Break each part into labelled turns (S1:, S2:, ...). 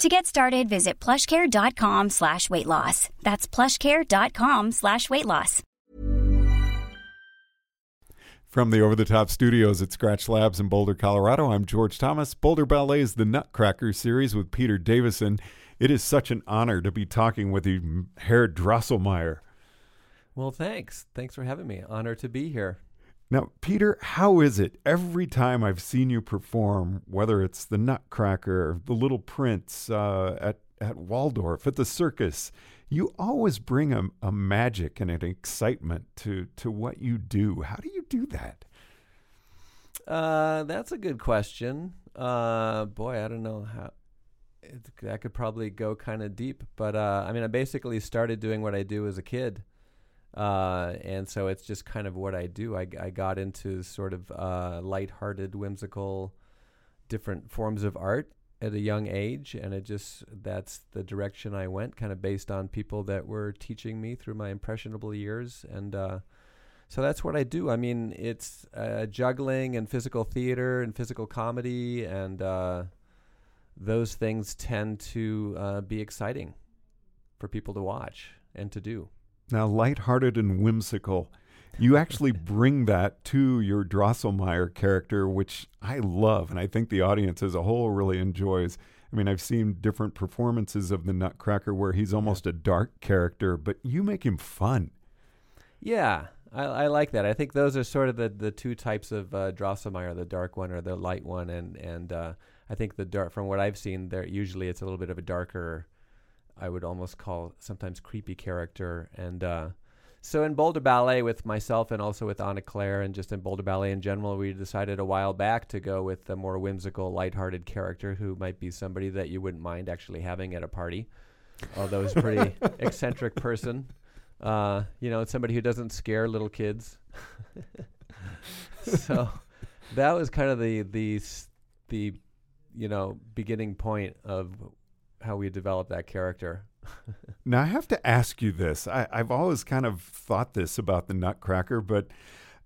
S1: To get started, visit plushcare.com slash weight loss. That's plushcare.com slash weight loss.
S2: From the Over the Top studios at Scratch Labs in Boulder, Colorado, I'm George Thomas. Boulder Ballet's The Nutcracker series with Peter Davison. It is such an honor to be talking with you, Herr Drosselmeyer.
S3: Well, thanks. Thanks for having me. Honor to be here.
S2: Now, Peter, how is it every time I've seen you perform, whether it's the Nutcracker, the Little Prince uh, at at Waldorf, at the circus, you always bring a, a magic and an excitement to to what you do. How do you do that?
S3: Uh, that's a good question. Uh, boy, I don't know how. It, that could probably go kind of deep, but uh, I mean, I basically started doing what I do as a kid. Uh, and so it's just kind of what I do. I, I got into sort of uh, lighthearted, whimsical, different forms of art at a young age, and it just that's the direction I went, kind of based on people that were teaching me through my impressionable years, and uh, so that's what I do. I mean, it's uh, juggling and physical theater and physical comedy, and uh, those things tend to uh, be exciting for people to watch and to do.
S2: Now, lighthearted and whimsical. You actually bring that to your Drosselmeyer character, which I love, and I think the audience as a whole really enjoys. I mean, I've seen different performances of the Nutcracker where he's almost a dark character, but you make him fun.
S3: Yeah, I, I like that. I think those are sort of the, the two types of uh, Drosselmeyer, the dark one or the light one, and and uh, I think the dark, from what I've seen, there usually it's a little bit of a darker I would almost call sometimes creepy character. And uh, so in Boulder Ballet with myself and also with Anna Claire and just in Boulder Ballet in general, we decided a while back to go with a more whimsical, lighthearted character who might be somebody that you wouldn't mind actually having at a party. Although he's a pretty eccentric person. Uh, you know, somebody who doesn't scare little kids. so that was kind of the the the you know beginning point of how we develop that character.
S2: now I have to ask you this. I, have always kind of thought this about the Nutcracker, but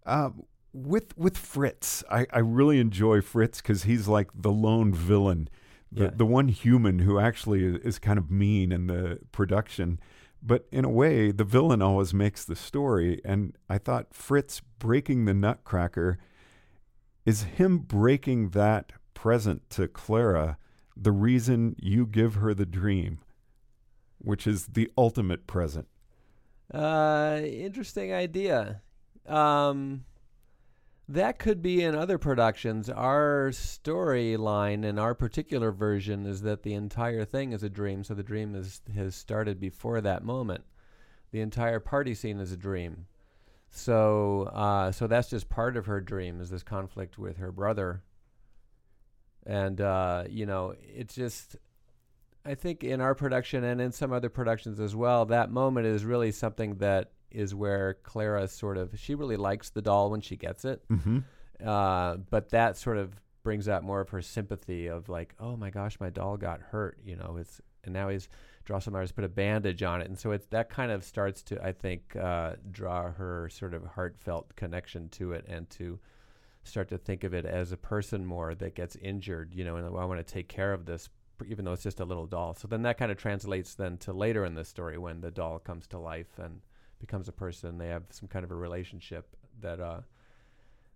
S2: uh, with with Fritz, I, I really enjoy Fritz because he's like the lone villain, the yeah. the one human who actually is, is kind of mean in the production. But in a way, the villain always makes the story. And I thought Fritz breaking the Nutcracker is him breaking that present to Clara the reason you give her the dream, which is the ultimate present.
S3: Uh, interesting idea. Um, that could be in other productions. Our storyline in our particular version is that the entire thing is a dream. So the dream is has started before that moment. The entire party scene is a dream. So, uh, so that's just part of her dream is this conflict with her brother and uh, you know it's just i think in our production and in some other productions as well that moment is really something that is where clara sort of she really likes the doll when she gets it
S2: mm-hmm.
S3: uh, but that sort of brings out more of her sympathy of like oh my gosh my doll got hurt you know it's and now he's Drosselmeyer's put a bandage on it, and so it's that kind of starts to, I think, uh, draw her sort of heartfelt connection to it, and to start to think of it as a person more that gets injured, you know, and I want to take care of this, even though it's just a little doll. So then that kind of translates then to later in the story when the doll comes to life and becomes a person. They have some kind of a relationship that, uh,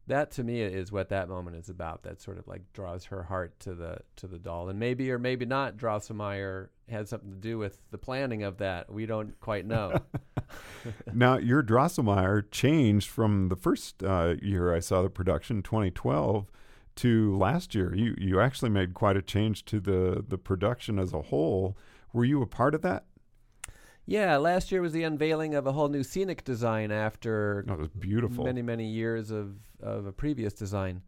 S3: that to me is what that moment is about. That sort of like draws her heart to the to the doll, and maybe or maybe not. Drosselmeyer had something to do with the planning of that. We don't quite know.
S2: now, your Drosselmeyer changed from the first uh, year I saw the production, 2012, to last year. You you actually made quite a change to the the production as a whole. Were you a part of that?
S3: Yeah, last year was the unveiling of a whole new scenic design after
S2: oh, it was beautiful.
S3: many many years of of a previous design.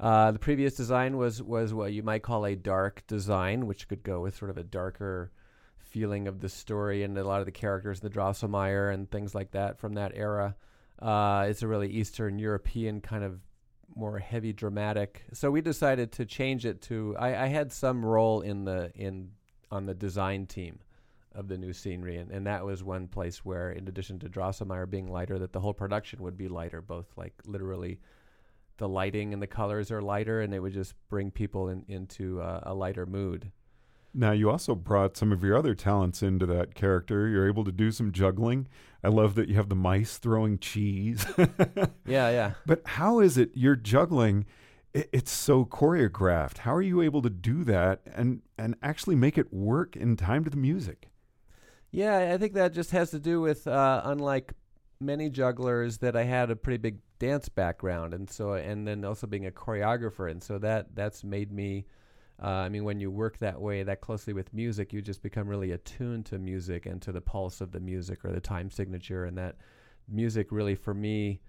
S3: Uh, the previous design was was what you might call a dark design, which could go with sort of a darker feeling of the story and a lot of the characters, the Drosselmeyer and things like that from that era. Uh, it's a really Eastern European kind of more heavy dramatic. So we decided to change it to. I, I had some role in the in on the design team of the new scenery, and, and that was one place where, in addition to Drosselmeyer being lighter, that the whole production would be lighter, both like literally. The lighting and the colors are lighter, and it would just bring people in, into uh, a lighter mood.
S2: Now, you also brought some of your other talents into that character. You're able to do some juggling. I love that you have the mice throwing cheese.
S3: yeah, yeah.
S2: But how is it you're juggling? it's so choreographed. How are you able to do that and and actually make it work in time to the music?
S3: Yeah, I think that just has to do with uh, unlike many jugglers that I had a pretty big dance background, and so and then also being a choreographer, and so that that's made me. Uh, I mean, when you work that way, that closely with music, you just become really attuned to music and to the pulse of the music or the time signature, and that music really, for me,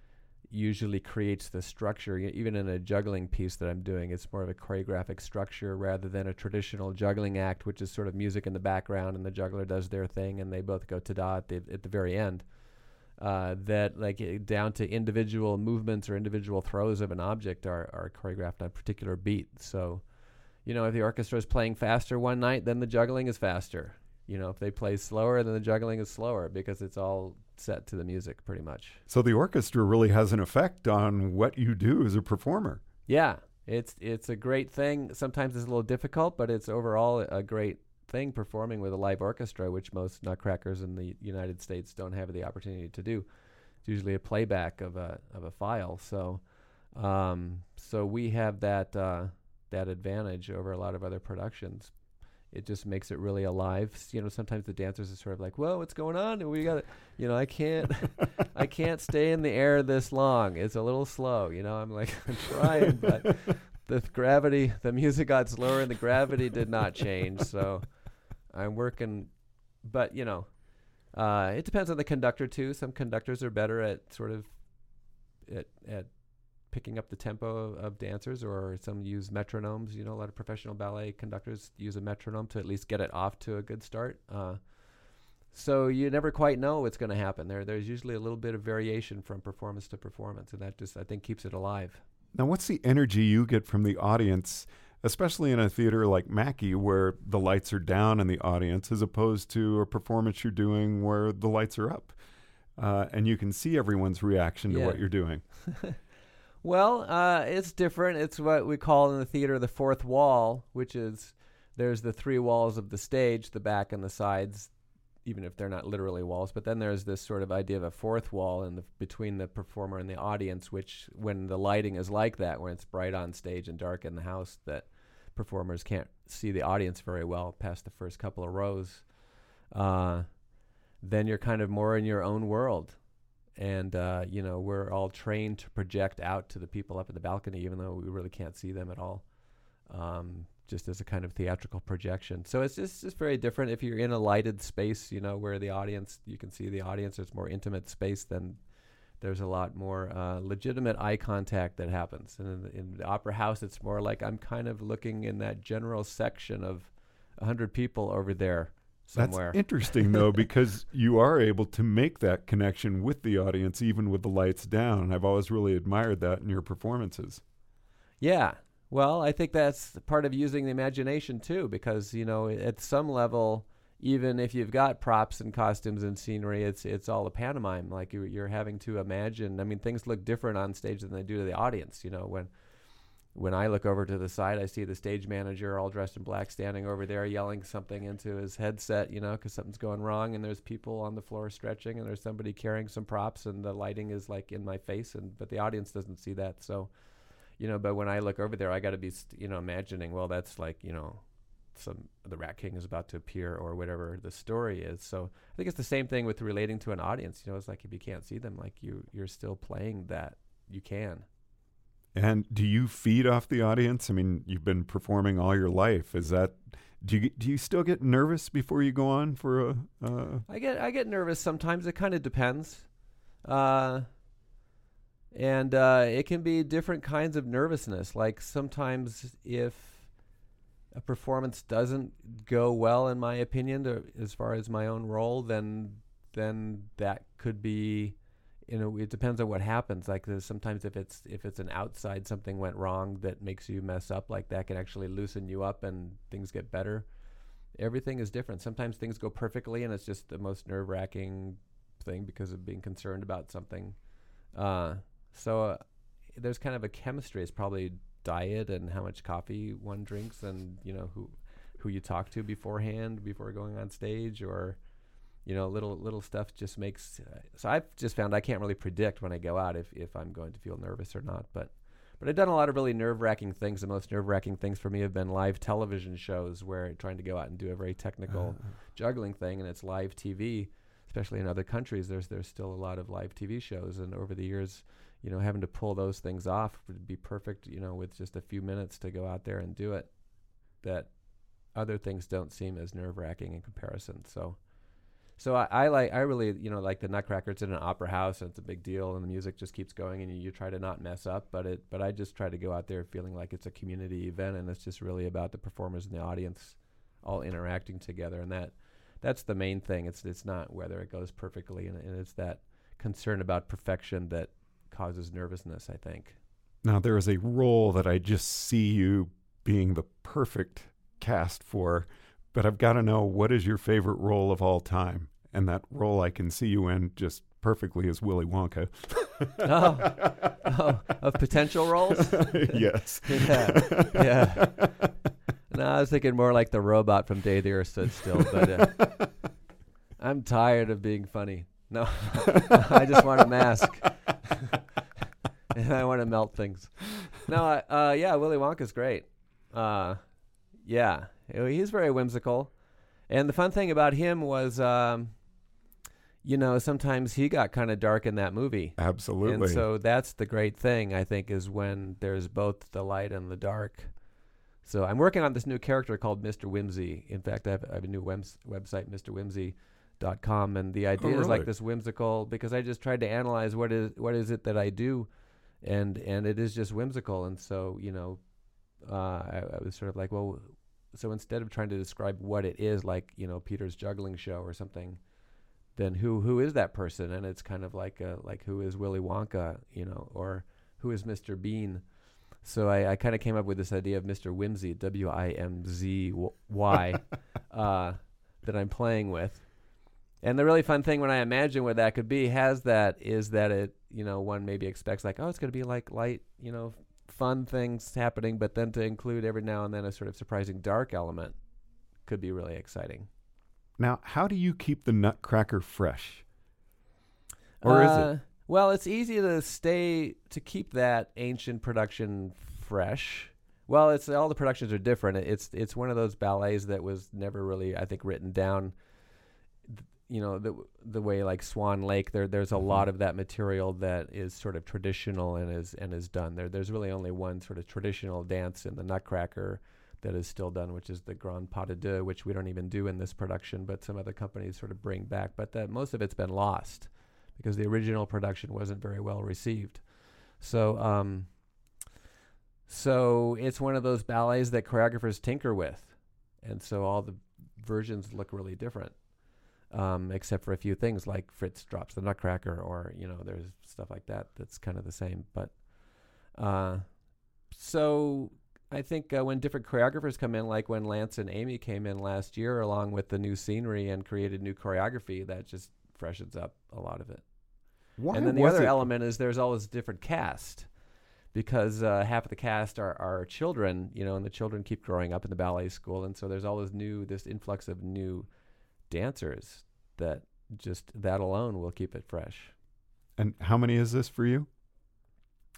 S3: usually creates the structure. Even in a juggling piece that I'm doing, it's more of a choreographic structure rather than a traditional juggling act, which is sort of music in the background and the juggler does their thing and they both go ta-da at the, at the very end. Uh, that like down to individual movements or individual throws of an object are, are choreographed on a particular beat. So, you know, if the orchestra is playing faster one night, then the juggling is faster. You know, if they play slower, then the juggling is slower because it's all set to the music pretty much.
S2: So the orchestra really has an effect on what you do as a performer.
S3: Yeah, it's it's a great thing. Sometimes it's a little difficult, but it's overall a great thing performing with a live orchestra, which most nutcrackers in the United States don't have the opportunity to do. It's usually a playback of a of a file. So um, so we have that uh, that advantage over a lot of other productions it just makes it really alive. You know, sometimes the dancers are sort of like, "Whoa, what's going on?" We got you know, I can't, I can't stay in the air this long. It's a little slow. You know, I'm like, I'm trying, but the gravity, the music got slower, and the gravity did not change. So I'm working, but you know, uh, it depends on the conductor too. Some conductors are better at sort of at at picking up the tempo of dancers, or some use metronomes. You know, a lot of professional ballet conductors use a metronome to at least get it off to a good start. Uh, so you never quite know what's going to happen. There, there's usually a little bit of variation from performance to performance, and that just I think keeps it alive.
S2: Now, what's the energy you get from the audience, especially in a theater like Macky, where the lights are down in the audience, as opposed to a performance you're doing where the lights are up, uh, and you can see everyone's reaction to
S3: yeah.
S2: what you're doing?
S3: Well, uh, it's different. It's what we call in the theater the fourth wall, which is there's the three walls of the stage, the back and the sides, even if they're not literally walls. But then there's this sort of idea of a fourth wall in the, between the performer and the audience, which when the lighting is like that, when it's bright on stage and dark in the house, that performers can't see the audience very well past the first couple of rows. Uh, then you're kind of more in your own world and uh, you know we're all trained to project out to the people up in the balcony, even though we really can't see them at all, um, just as a kind of theatrical projection. So it's just, just very different. If you're in a lighted space, you know, where the audience you can see the audience, it's more intimate space. Then there's a lot more uh, legitimate eye contact that happens. And in the, in the opera house, it's more like I'm kind of looking in that general section of hundred people over there somewhere.
S2: That's interesting though, because you are able to make that connection with the audience even with the lights down. And I've always really admired that in your performances.
S3: Yeah. Well, I think that's part of using the imagination too, because you know, at some level, even if you've got props and costumes and scenery, it's it's all a pantomime. Like you're, you're having to imagine. I mean, things look different on stage than they do to the audience. You know, when when I look over to the side, I see the stage manager all dressed in black standing over there yelling something into his headset, you know, because something's going wrong. And there's people on the floor stretching, and there's somebody carrying some props, and the lighting is like in my face, and but the audience doesn't see that. So, you know, but when I look over there, I got to be, you know, imagining, well, that's like, you know, some the Rat King is about to appear or whatever the story is. So I think it's the same thing with relating to an audience. You know, it's like if you can't see them, like you you're still playing that you can.
S2: And do you feed off the audience? I mean, you've been performing all your life. Is that do you do you still get nervous before you go on for a? Uh...
S3: I get I get nervous sometimes. It kind of depends, uh, and uh, it can be different kinds of nervousness. Like sometimes if a performance doesn't go well, in my opinion, to, as far as my own role, then then that could be you know it depends on what happens. Like sometimes if it's if it's an outside something went wrong that makes you mess up like that can actually loosen you up and things get better. Everything is different. Sometimes things go perfectly and it's just the most nerve-wracking thing because of being concerned about something. Uh, so uh, there's kind of a chemistry. It's probably diet and how much coffee one drinks and you know who who you talk to beforehand before going on stage or you know, little little stuff just makes. Uh, so I've just found I can't really predict when I go out if if I'm going to feel nervous or not. But but I've done a lot of really nerve wracking things. The most nerve wracking things for me have been live television shows where trying to go out and do a very technical uh. juggling thing, and it's live TV. Especially in other countries, there's there's still a lot of live TV shows, and over the years, you know, having to pull those things off would be perfect. You know, with just a few minutes to go out there and do it, that other things don't seem as nerve wracking in comparison. So so I, I, like I really you know like the Nutcracker. It's in an opera house and it's a big deal, and the music just keeps going, and you, you try to not mess up. But it but I just try to go out there feeling like it's a community event, and it's just really about the performers and the audience all interacting together, and that that's the main thing. It's it's not whether it goes perfectly, and, and it's that concern about perfection that causes nervousness. I think.
S2: Now there is a role that I just see you being the perfect cast for, but I've got to know what is your favorite role of all time? And that role I can see you in just perfectly is Willy Wonka.
S3: oh. oh, of potential roles?
S2: yes.
S3: yeah. Yeah. No, I was thinking more like the robot from Day the Earth Stood Still, but uh, I'm tired of being funny. No, I just want a mask. and I want to melt things. No, uh, yeah, Willy Wonka's great. Uh, yeah, he's very whimsical. And the fun thing about him was um, you know, sometimes he got kind of dark in that movie.
S2: Absolutely.
S3: And so that's the great thing, I think, is when there's both the light and the dark. So I'm working on this new character called Mr. Wimzy. In fact, I have, I have a new web- website, MrWimzy.com, and the idea
S2: oh, really?
S3: is like this whimsical because I just tried to analyze what is what is it that I do, and and it is just whimsical. And so you know, uh, I, I was sort of like, well, so instead of trying to describe what it is, like you know Peter's juggling show or something then who who is that person? And it's kind of like a, like who is Willy Wonka, you know, or who is Mr. Bean? So I, I kind of came up with this idea of Mr. Wimzy, W I M Z Y, uh, that I'm playing with. And the really fun thing when I imagine what that could be has that is that it, you know, one maybe expects like, oh, it's going to be like light, you know, fun things happening, but then to include every now and then a sort of surprising dark element could be really exciting.
S2: Now, how do you keep the Nutcracker fresh? Or uh, is it? Uh,
S3: well, it's easy to stay to keep that ancient production fresh. Well, it's all the productions are different. It's it's one of those ballets that was never really, I think, written down. You know, the the way like Swan Lake, there there's a mm-hmm. lot of that material that is sort of traditional and is and is done there. There's really only one sort of traditional dance in the Nutcracker that is still done, which is the Grand Pas de Deux, which we don't even do in this production, but some other companies sort of bring back. But that most of it's been lost because the original production wasn't very well received. So, um, so it's one of those ballets that choreographers tinker with, and so all the versions look really different, um, except for a few things like Fritz drops the Nutcracker, or you know, there's stuff like that that's kind of the same. But uh, so I think uh, when different choreographers come in, like when Lance and Amy came in last year, along with the new scenery and created new choreography, that just freshens up a lot of it.
S2: Why
S3: and then the other
S2: it?
S3: element is there's always a different cast because uh, half of the cast are, are children, you know, and the children keep growing up in the ballet school, and so there's always new this influx of new dancers that just that alone will keep it fresh.
S2: And how many is this for you?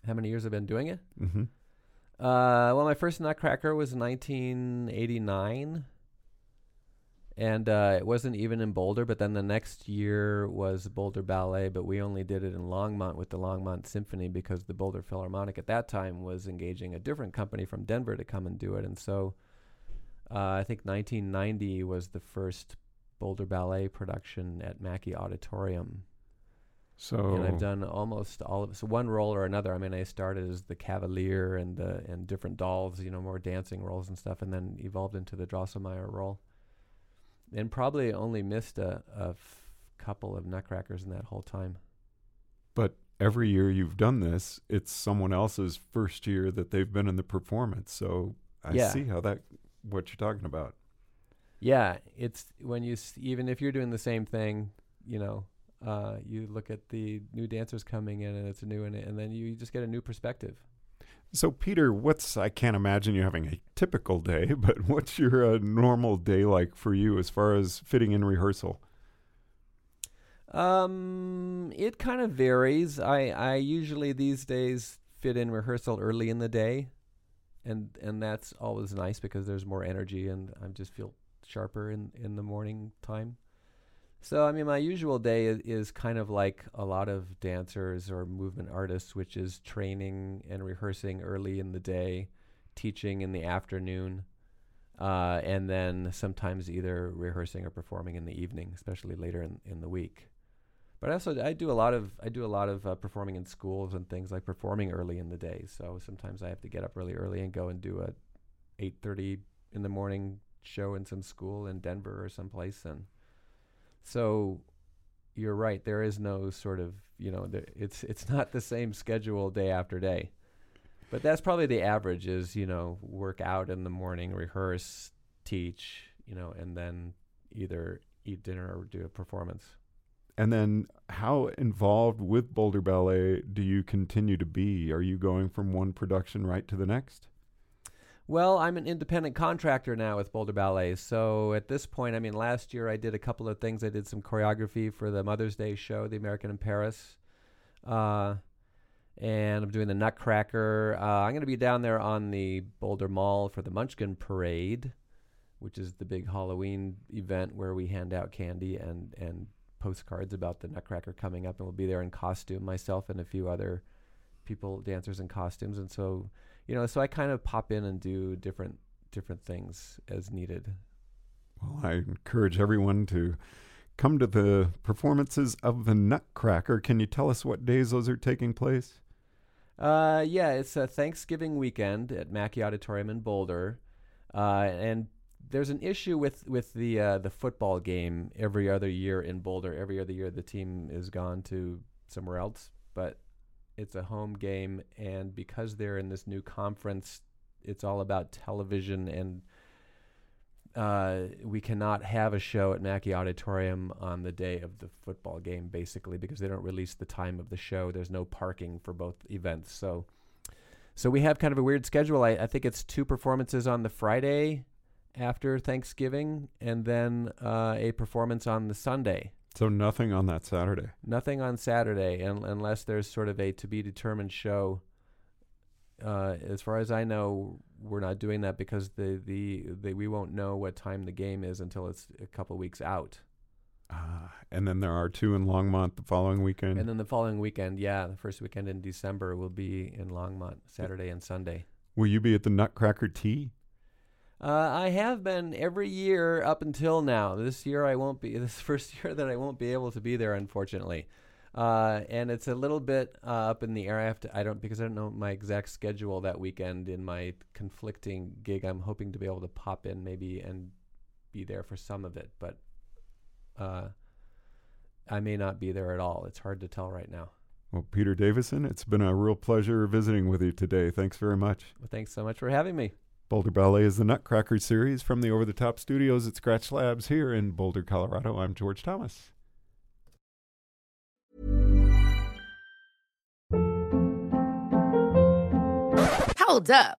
S3: How many years have been doing it?
S2: Mm-hmm.
S3: Uh, well, my first Nutcracker was 1989, and uh, it wasn't even in Boulder. But then the next year was Boulder Ballet, but we only did it in Longmont with the Longmont Symphony because the Boulder Philharmonic at that time was engaging a different company from Denver to come and do it, and so uh, I think 1990 was the first Boulder Ballet production at Macky Auditorium.
S2: So
S3: And I've done almost all of. So one role or another. I mean, I started as the Cavalier and the and different dolls, you know, more dancing roles and stuff, and then evolved into the Drosselmeyer role. And probably only missed a, a f- couple of Nutcrackers in that whole time.
S2: But every year you've done this, it's someone else's first year that they've been in the performance. So I
S3: Yeah.
S2: see how that what you're talking about.
S3: Yeah, it's when you s- even if you're doing the same thing, you know, uh, you look at the new dancers coming in and it's a new and, and then you just get a new perspective.
S2: So Peter, what's I can't imagine you having a typical day, but what's your uh, normal day like for you as far as fitting in rehearsal?
S3: Um, it kind of varies. I I usually these days fit in rehearsal early in the day, and and that's always nice because there's more energy and I just feel sharper in in the morning time. So I mean, my usual day is, is kind of like a lot of dancers or movement artists, which is training and rehearsing early in the day, teaching in the afternoon, uh, and then sometimes either rehearsing or performing in the evening, especially later in, in the week. But also, I do a lot of I do a lot of uh, performing in schools and things like performing early in the day. So sometimes I have to get up really early and go and do a eight thirty in the morning show in some school in Denver or someplace. And so you're right. There is no sort of you know there, it's it's not the same schedule day after day. But that's probably the average is you know work out in the morning, rehearse, teach, you know, and then either eat dinner or do a performance.
S2: And then how involved with Boulder Ballet do you continue to be? Are you going from one production right to the next?
S3: Well, I'm an independent contractor now with Boulder Ballet. So at this point, I mean, last year I did a couple of things. I did some choreography for the Mother's Day show, The American in Paris. Uh, and I'm doing the Nutcracker. Uh, I'm going to be down there on the Boulder Mall for the Munchkin Parade, which is the big Halloween event where we hand out candy and, and postcards about the Nutcracker coming up. And we'll be there in costume, myself and a few other people, dancers in costumes. And so you know so i kind of pop in and do different different things as needed
S2: Well, I encourage everyone to come to the performances of the Nutcracker. Can you tell us what days those are taking place?
S3: uh yeah it's a thanksgiving weekend at macky auditorium in boulder uh and there's an issue with with the uh the football game every other year in boulder every other year the team is gone to somewhere else but it's a home game and because they're in this new conference it's all about television and uh, we cannot have a show at Macky Auditorium on the day of the football game, basically, because they don't release the time of the show. There's no parking for both events, so so we have kind of a weird schedule. I, I think it's two performances on the Friday after Thanksgiving, and then uh, a performance on the Sunday.
S2: So nothing on that Saturday.
S3: Nothing on Saturday, un- unless there's sort of a to be determined show. Uh, as far as I know, we're not doing that because the, the the we won't know what time the game is until it's a couple weeks out.
S2: Ah, and then there are two in Longmont the following weekend.
S3: And then the following weekend, yeah, the first weekend in December will be in Longmont, Saturday and Sunday.
S2: Will you be at the Nutcracker Tea?
S3: Uh, I have been every year up until now. This year I won't be. This first year that I won't be able to be there, unfortunately. Uh, and it's a little bit uh, up in the air. I have to. I don't because I don't know my exact schedule that weekend in my conflicting gig. I'm hoping to be able to pop in maybe and be there for some of it, but uh, I may not be there at all. It's hard to tell right now.
S2: Well, Peter Davison, it's been a real pleasure visiting with you today. Thanks very much.
S3: Well, thanks so much for having me.
S2: Boulder Ballet is the Nutcracker series from the Over the Top studios at Scratch Labs here in Boulder, Colorado. I'm George Thomas.
S4: Hold up.